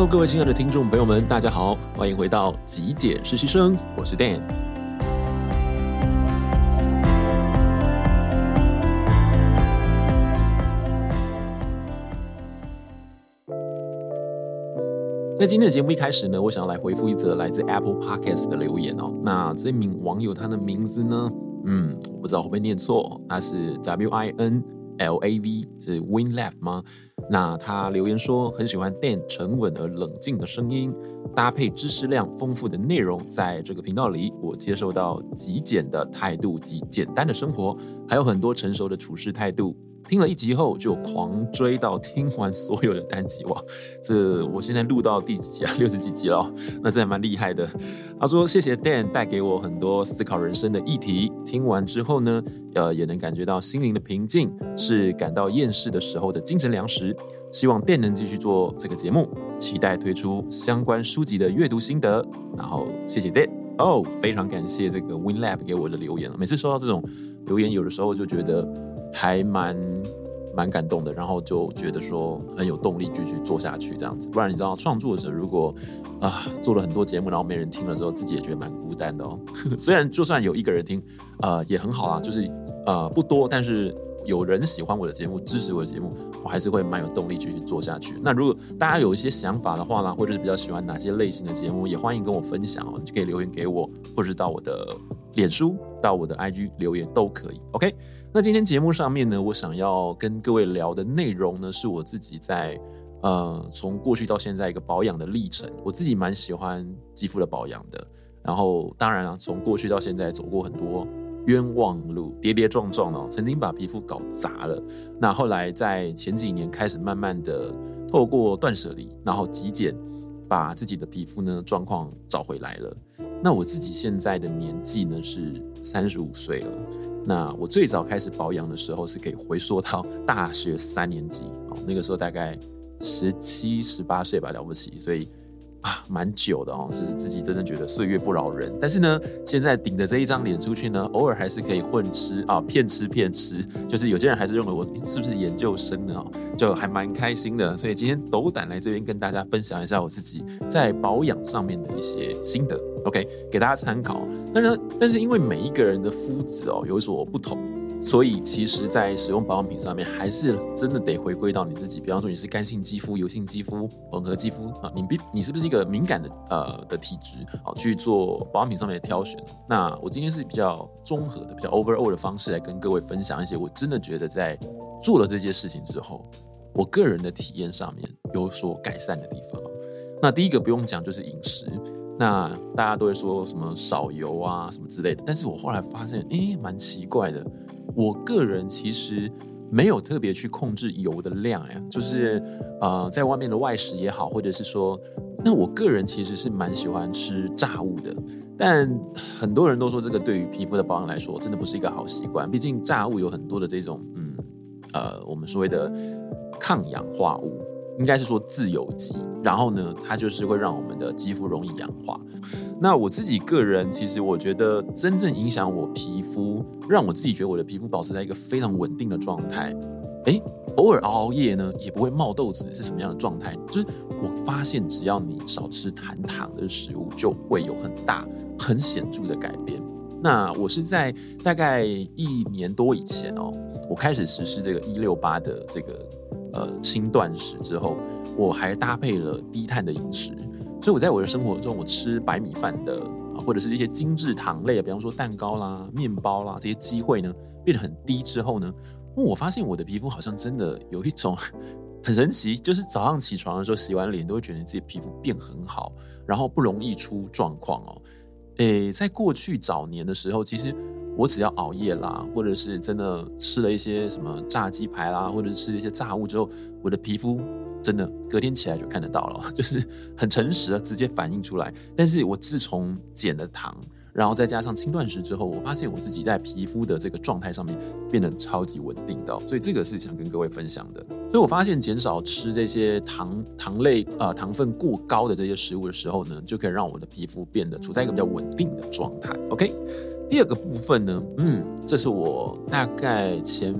Hello，各位亲爱的听众朋友们，大家好，欢迎回到极简实习生，我是 Dan。在今天的节目一开始呢，我想要来回复一则来自 Apple Podcast 的留言哦。那这名网友他的名字呢，嗯，我不知道会不会念错，他是 W I N L A V，是 Win Left 吗？那他留言说很喜欢 Dan 沉稳而冷静的声音，搭配知识量丰富的内容，在这个频道里，我接受到极简的态度及简单的生活，还有很多成熟的处事态度。听了一集后就狂追到听完所有的单集哇！这我现在录到第几集啊？六十几集了，那这还蛮厉害的。他说谢谢 Dan 带给我很多思考人生的议题，听完之后呢，呃，也能感觉到心灵的平静，是感到厌世的时候的精神粮食。希望 Dan 能继续做这个节目，期待推出相关书籍的阅读心得。然后谢谢 Dan 哦，非常感谢这个 WinLab 给我的留言。每次收到这种留言，有的时候就觉得。还蛮蛮感动的，然后就觉得说很有动力继续做下去这样子。不然你知道，创作者如果啊做了很多节目，然后没人听的时候，自己也觉得蛮孤单的哦。虽然就算有一个人听，呃也很好啊，就是呃不多，但是有人喜欢我的节目，支持我的节目，我还是会蛮有动力继续做下去。那如果大家有一些想法的话呢，或者是比较喜欢哪些类型的节目，也欢迎跟我分享哦。你就可以留言给我，或者是到我的脸书、到我的 IG 留言都可以。OK。那今天节目上面呢，我想要跟各位聊的内容呢，是我自己在呃从过去到现在一个保养的历程。我自己蛮喜欢肌肤的保养的，然后当然啊，从过去到现在走过很多冤枉路，跌跌撞撞哦，曾经把皮肤搞砸了。那后来在前几年开始慢慢的透过断舍离，然后极简，把自己的皮肤呢状况找回来了。那我自己现在的年纪呢是三十五岁了。那我最早开始保养的时候是可以回溯到 大学三年级哦，那个时候大概十七、十八岁吧，了不起，所以啊，蛮久的哦，就是自己真的觉得岁月不饶人。但是呢，现在顶着这一张脸出去呢，偶尔还是可以混吃啊，骗吃骗吃，就是有些人还是认为我是不是研究生呢？哦，就还蛮开心的。所以今天斗胆来这边跟大家分享一下我自己在保养上面的一些心得。OK，给大家参考。但是，但是因为每一个人的肤质哦有所不同，所以其实，在使用保养品上面，还是真的得回归到你自己。比方说，你是干性肌肤、油性肌肤、混合肌肤啊，你比你是不是一个敏感的呃的体质啊？去做保养品上面的挑选。那我今天是比较综合的、比较 overall 的方式来跟各位分享一些我真的觉得在做了这些事情之后，我个人的体验上面有所改善的地方。那第一个不用讲，就是饮食。那大家都会说什么少油啊什么之类的，但是我后来发现，诶，蛮奇怪的。我个人其实没有特别去控制油的量呀，就是呃，在外面的外食也好，或者是说，那我个人其实是蛮喜欢吃炸物的。但很多人都说这个对于皮肤的保养来说，真的不是一个好习惯。毕竟炸物有很多的这种，嗯，呃，我们所谓的抗氧化物。应该是说自由基，然后呢，它就是会让我们的肌肤容易氧化。那我自己个人，其实我觉得真正影响我皮肤，让我自己觉得我的皮肤保持在一个非常稳定的状态，诶，偶尔熬熬夜呢，也不会冒痘子，是什么样的状态？就是我发现，只要你少吃含糖的食物，就会有很大、很显著的改变。那我是在大概一年多以前哦，我开始实施这个一六八的这个。呃，轻断食之后，我还搭配了低碳的饮食，所以我在我的生活中，我吃白米饭的啊，或者是一些精致糖类，比方说蛋糕啦、面包啦这些机会呢，变得很低之后呢，我发现我的皮肤好像真的有一种很神奇，就是早上起床的时候洗完脸都会觉得自己皮肤变很好，然后不容易出状况哦。诶，在过去早年的时候，其实。我只要熬夜啦，或者是真的吃了一些什么炸鸡排啦，或者是吃了一些炸物之后，我的皮肤真的隔天起来就看得到了，就是很诚实的直接反映出来。但是我自从减了糖，然后再加上轻断食之后，我发现我自己在皮肤的这个状态上面变得超级稳定的，所以这个是想跟各位分享的。所以我发现减少吃这些糖糖类啊、糖分过高的这些食物的时候呢，就可以让我的皮肤变得处在一个比较稳定的状态。OK。第二个部分呢，嗯，这是我大概前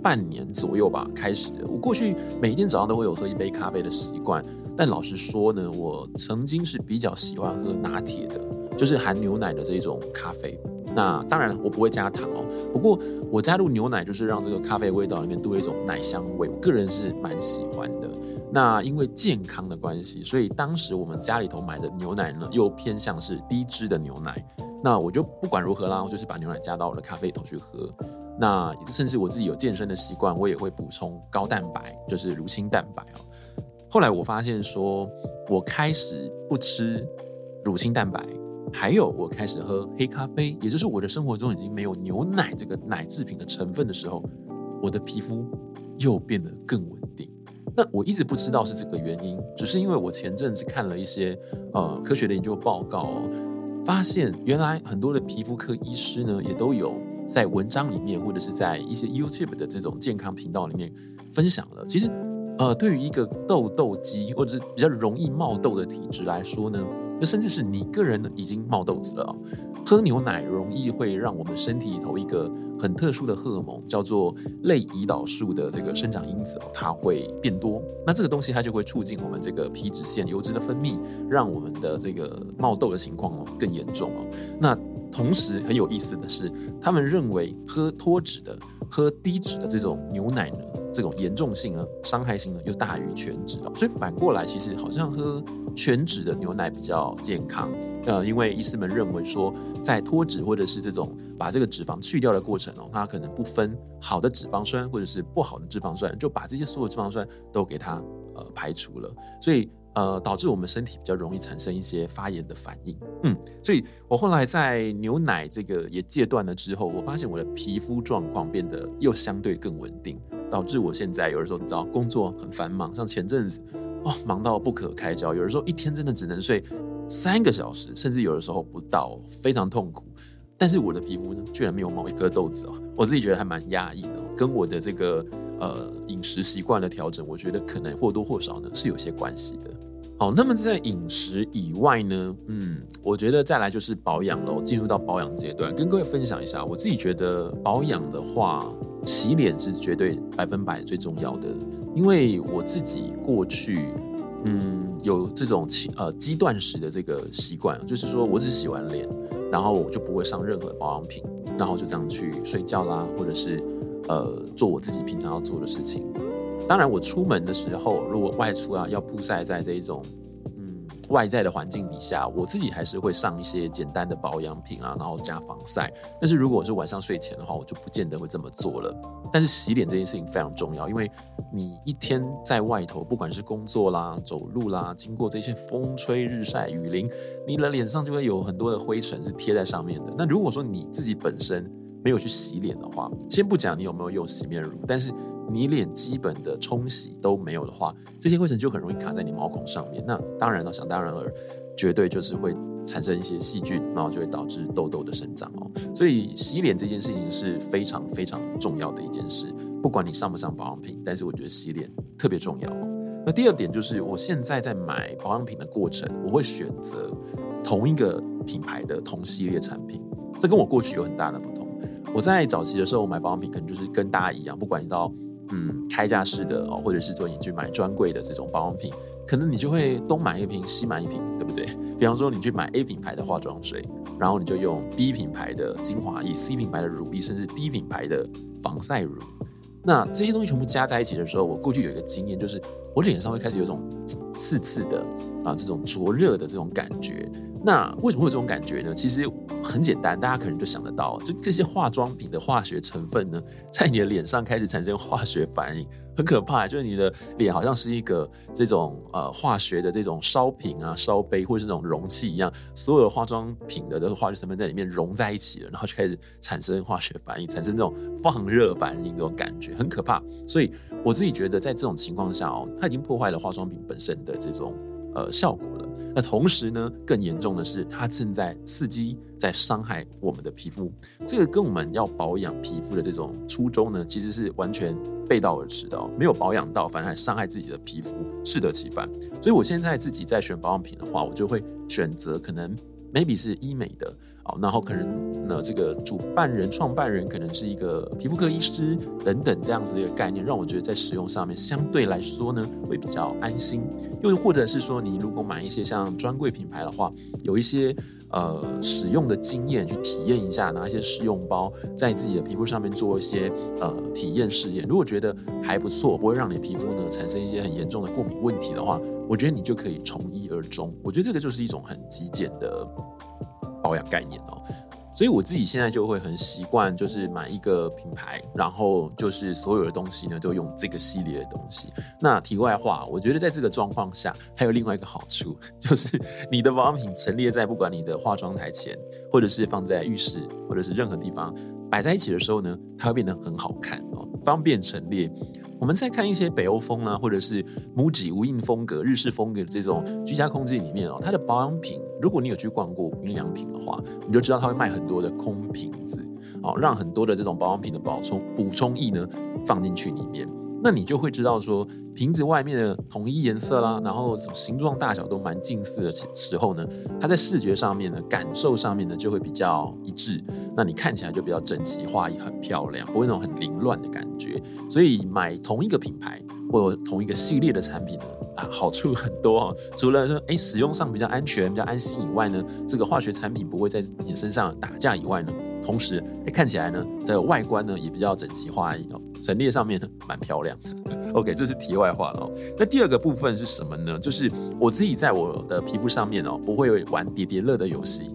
半年左右吧开始的。我过去每一天早上都会有喝一杯咖啡的习惯，但老实说呢，我曾经是比较喜欢喝拿铁的，就是含牛奶的这种咖啡。那当然，我不会加糖哦。不过我加入牛奶，就是让这个咖啡味道里面多了一种奶香味，我个人是蛮喜欢的。那因为健康的关系，所以当时我们家里头买的牛奶呢，又偏向是低脂的牛奶。那我就不管如何啦，我就是把牛奶加到我的咖啡里头去喝。那甚至我自己有健身的习惯，我也会补充高蛋白，就是乳清蛋白哦。后来我发现说，我开始不吃乳清蛋白。还有，我开始喝黑咖啡，也就是我的生活中已经没有牛奶这个奶制品的成分的时候，我的皮肤又变得更稳定。那我一直不知道是这个原因，只是因为我前阵子看了一些呃科学的研究报告，发现原来很多的皮肤科医师呢，也都有在文章里面或者是在一些 YouTube 的这种健康频道里面分享了。其实，呃，对于一个痘痘肌或者是比较容易冒痘的体质来说呢。就甚至是你个人，已经冒痘子了哦，喝牛奶容易会让我们身体里头一个很特殊的荷尔蒙，叫做类胰岛素的这个生长因子哦，它会变多。那这个东西它就会促进我们这个皮脂腺油脂的分泌，让我们的这个冒痘的情况哦更严重哦。那同时很有意思的是，他们认为喝脱脂的、喝低脂的这种牛奶呢，这种严重性啊、伤害性呢又大于全脂的。所以反过来，其实好像喝全脂的牛奶比较健康。呃，因为医师们认为说，在脱脂或者是这种把这个脂肪去掉的过程哦，它可能不分好的脂肪酸或者是不好的脂肪酸，就把这些所有脂肪酸都给它呃排除了。所以。呃，导致我们身体比较容易产生一些发炎的反应。嗯，所以我后来在牛奶这个也戒断了之后，我发现我的皮肤状况变得又相对更稳定，导致我现在有的时候你知道工作很繁忙，像前阵子哦忙到不可开交，有的时候一天真的只能睡三个小时，甚至有的时候不到，非常痛苦。但是我的皮肤呢，居然没有冒一颗痘子哦，我自己觉得还蛮压抑的，跟我的这个呃饮食习惯的调整，我觉得可能或多或少呢是有些关系的。好，那么在饮食以外呢，嗯，我觉得再来就是保养喽。进入到保养阶段，跟各位分享一下，我自己觉得保养的话，洗脸是绝对百分百最重要的。因为我自己过去，嗯，有这种呃肌断食的这个习惯，就是说我只洗完脸，然后我就不会上任何保养品，然后就这样去睡觉啦，或者是呃做我自己平常要做的事情。当然，我出门的时候，如果外出啊，要曝晒在这一种嗯外在的环境底下，我自己还是会上一些简单的保养品啊，然后加防晒。但是如果是晚上睡前的话，我就不见得会这么做了。但是洗脸这件事情非常重要，因为你一天在外头，不管是工作啦、走路啦，经过这些风吹日晒雨淋，你的脸上就会有很多的灰尘是贴在上面的。那如果说你自己本身没有去洗脸的话，先不讲你有没有用洗面乳，但是你脸基本的冲洗都没有的话，这些灰尘就很容易卡在你毛孔上面。那当然了，想当然了，绝对就是会产生一些细菌，然后就会导致痘痘的生长哦。所以洗脸这件事情是非常非常重要的一件事，不管你上不上保养品，但是我觉得洗脸特别重要哦。那第二点就是，我现在在买保养品的过程，我会选择同一个品牌的同系列产品，这跟我过去有很大的不同。我在早期的时候我买保养品，可能就是跟大家一样，不管你到嗯，开架式的哦，或者是说你去买专柜的这种保养品，可能你就会东买一瓶，西买一瓶，对不对？比方说你去买 A 品牌的化妆水，然后你就用 B 品牌的精华液、C 品牌的乳液，甚至 D 品牌的防晒乳。那这些东西全部加在一起的时候，我过去有一个经验，就是我脸上会开始有种刺刺的啊，这种灼热的这种感觉。那为什么会有这种感觉呢？其实很简单，大家可能就想得到，就这些化妆品的化学成分呢，在你的脸上开始产生化学反应，很可怕。就是你的脸好像是一个这种呃化学的这种烧瓶啊、烧杯或者是这种容器一样，所有的化妆品的这个化学成分在里面融在一起了，然后就开始产生化学反应，产生这种放热反应，这种感觉很可怕。所以我自己觉得，在这种情况下哦，它已经破坏了化妆品本身的这种呃效果了。那同时呢，更严重的是，它正在刺激、在伤害我们的皮肤。这个跟我们要保养皮肤的这种初衷呢，其实是完全背道而驰的哦。没有保养到，反而还伤害自己的皮肤，适得其反。所以我现在自己在选保养品的话，我就会选择可能 maybe 是医美的，好，然后可能呢这个主办人、创办人可能是一个皮肤科医师等等这样子的一个概念，让我觉得在使用上面相对来说呢会比较安心。又或者是说，你如果买一些像专柜品牌的话，有一些。呃，使用的经验去体验一下，拿一些试用包在自己的皮肤上面做一些呃体验试验。如果觉得还不错，不会让你皮肤呢产生一些很严重的过敏问题的话，我觉得你就可以从一而终。我觉得这个就是一种很极简的保养概念哦。所以我自己现在就会很习惯，就是买一个品牌，然后就是所有的东西呢都用这个系列的东西。那题外话，我觉得在这个状况下，还有另外一个好处，就是你的保养品陈列在不管你的化妆台前，或者是放在浴室，或者是任何地方摆在一起的时候呢，它会变得很好看哦，方便陈列。我们再看一些北欧风啊，或者是母子无印风格、日式风格的这种居家空间里面哦，它的保养品，如果你有去逛过无印良品的话，你就知道它会卖很多的空瓶子，哦，让很多的这种保养品的补充补充液呢放进去里面。那你就会知道说，瓶子外面的统一颜色啦，然后形状大小都蛮近似的时候呢，它在视觉上面呢，感受上面呢就会比较一致。那你看起来就比较整齐划一，很漂亮，不会那种很凌乱的感觉。所以买同一个品牌或者同一个系列的产品呢，啊，好处很多哦。除了说，哎，使用上比较安全、比较安心以外呢，这个化学产品不会在你身上打架以外呢。同时，哎，看起来呢，这个外观呢也比较整齐划一哦，陈列上面呢蛮漂亮的。OK，这是题外话了哦。那第二个部分是什么呢？就是我自己在我的皮肤上面哦，不会玩叠叠乐的游戏。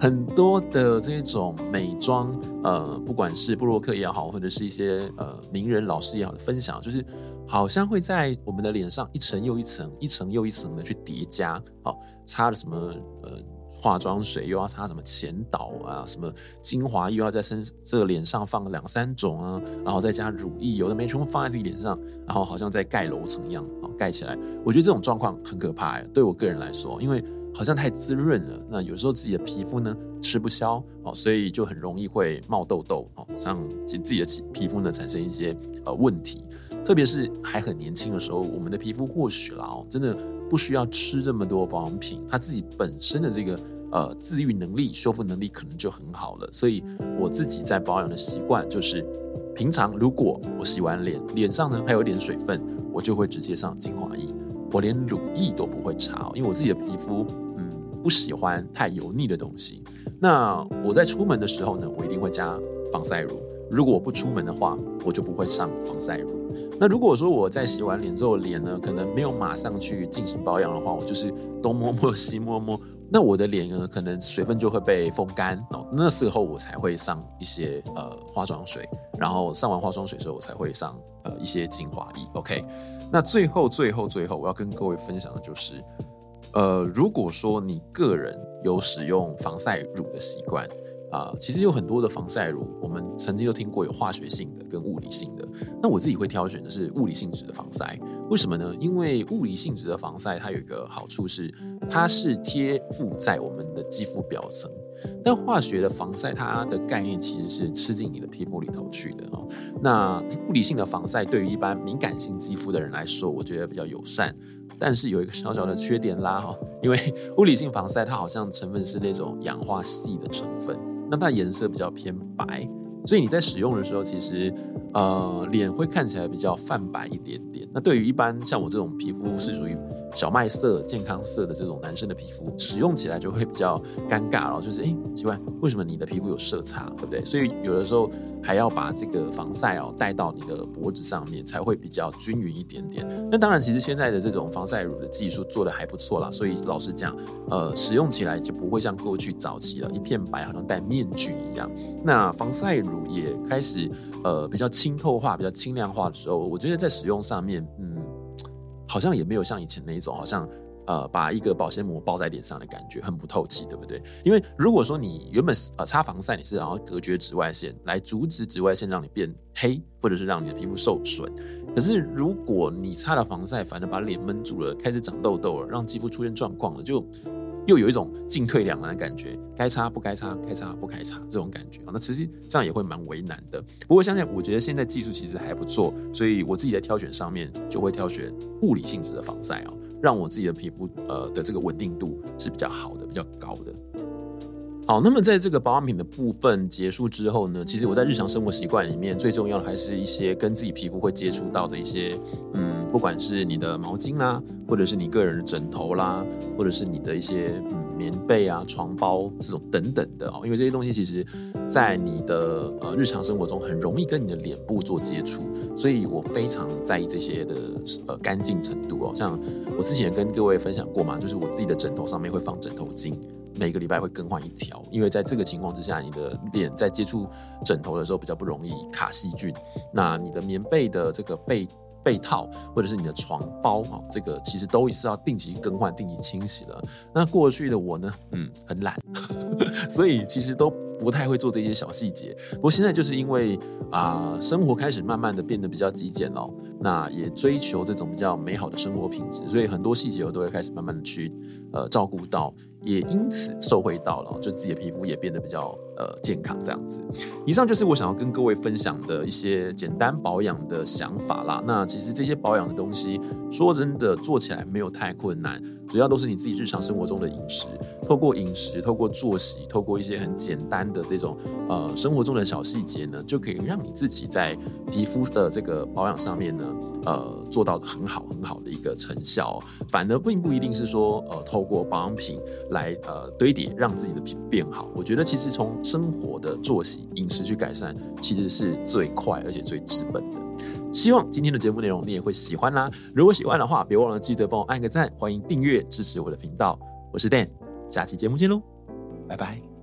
很多的这种美妆，呃，不管是布洛克也好，或者是一些呃名人老师也好的分享，就是好像会在我们的脸上一层又一层，一层又一层的去叠加，哦，擦了什么呃。化妆水又要擦什么前导啊，什么精华又要在身这个脸上放两三种啊，然后再加乳液，有的没全部放在自己脸上，然后好像在盖楼层一样啊，盖起来。我觉得这种状况很可怕呀，对我个人来说，因为好像太滋润了，那有时候自己的皮肤呢吃不消哦，所以就很容易会冒痘痘哦，让自己的皮肤呢产生一些呃问题。特别是还很年轻的时候，我们的皮肤或许啦哦，真的。不需要吃这么多保养品，它自己本身的这个呃自愈能力、修复能力可能就很好了。所以我自己在保养的习惯就是，平常如果我洗完脸，脸上呢还有一点水分，我就会直接上精华液，我连乳液都不会擦，因为我自己的皮肤嗯不喜欢太油腻的东西。那我在出门的时候呢，我一定会加防晒乳。如果我不出门的话，我就不会上防晒乳。那如果说我在洗完脸之后，脸呢可能没有马上去进行保养的话，我就是东摸摸西摸摸，那我的脸呢可能水分就会被风干哦。那时候我才会上一些呃化妆水，然后上完化妆水之后，我才会上呃一些精华液。OK，那最后最后最后我要跟各位分享的就是，呃，如果说你个人有使用防晒乳的习惯。啊、呃，其实有很多的防晒乳，我们曾经都听过有化学性的跟物理性的。那我自己会挑选的是物理性质的防晒，为什么呢？因为物理性质的防晒它有一个好处是，它是贴附在我们的肌肤表层。但化学的防晒它的概念其实是吃进你的皮肤里头去的哦。那物理性的防晒对于一般敏感性肌肤的人来说，我觉得比较友善。但是有一个小小的缺点啦哈，因为物理性防晒它好像成分是那种氧化系的成分。那它颜色比较偏白，所以你在使用的时候，其实呃脸会看起来比较泛白一点点。那对于一般像我这种皮肤是属于小麦色、健康色的这种男生的皮肤，使用起来就会比较尴尬然后。就是哎，奇怪，为什么你的皮肤有色差，对不对？所以有的时候还要把这个防晒哦带到你的脖子上面，才会比较均匀一点点。那当然，其实现在的这种防晒乳的技术做的还不错啦。所以老实讲，呃，使用起来就不会像过去早期了一片白，好像戴面具一样。那防晒乳也开始呃比较清透化、比较轻量化的时候，我觉得在使用上面，嗯。好像也没有像以前那一种，好像呃把一个保鲜膜包在脸上的感觉，很不透气，对不对？因为如果说你原本是呃擦防晒，你是想要隔绝紫外线来阻止紫外线让你变黑，或者是让你的皮肤受损。可是如果你擦了防晒，反而把脸闷住了，开始长痘痘了，让肌肤出现状况了，就。又有一种进退两难的感觉，该擦不该擦，该擦不该擦这种感觉啊，那其实这样也会蛮为难的。不过现在我觉得现在技术其实还不错，所以我自己在挑选上面就会挑选物理性质的防晒啊，让我自己的皮肤呃的这个稳定度是比较好的，比较高的。好，那么在这个保养品的部分结束之后呢，其实我在日常生活习惯里面最重要的还是一些跟自己皮肤会接触到的一些，嗯，不管是你的毛巾啦，或者是你个人的枕头啦，或者是你的一些嗯棉被啊、床包这种等等的哦，因为这些东西其实，在你的呃日常生活中很容易跟你的脸部做接触，所以我非常在意这些的呃干净程度哦。像我之前跟各位分享过嘛，就是我自己的枕头上面会放枕头巾。每个礼拜会更换一条，因为在这个情况之下，你的脸在接触枕头的时候比较不容易卡细菌。那你的棉被的这个被被套或者是你的床包啊，这个其实都是要定期更换、定期清洗的。那过去的我呢，嗯，很懒，所以其实都不太会做这些小细节。不过现在就是因为啊、生活开始慢慢的变得比较极简了，那也追求这种比较美好的生活品质，所以很多细节我都会开始慢慢的去呃照顾到。也因此受惠到了，就自己的皮肤也变得比较呃健康这样子。以上就是我想要跟各位分享的一些简单保养的想法啦。那其实这些保养的东西，说真的做起来没有太困难，主要都是你自己日常生活中的饮食，透过饮食，透过作息，透过一些很简单的这种呃生活中的小细节呢，就可以让你自己在皮肤的这个保养上面呢。呃，做到很好很好的一个成效，反而并不一定是说，呃，透过保养品来呃堆叠，让自己的皮肤变好。我觉得其实从生活的作息、饮食去改善，其实是最快而且最治本的。希望今天的节目内容你也会喜欢啦。如果喜欢的话，别忘了记得帮我按个赞，欢迎订阅支持我的频道。我是 Dan，下期节目见喽，拜拜。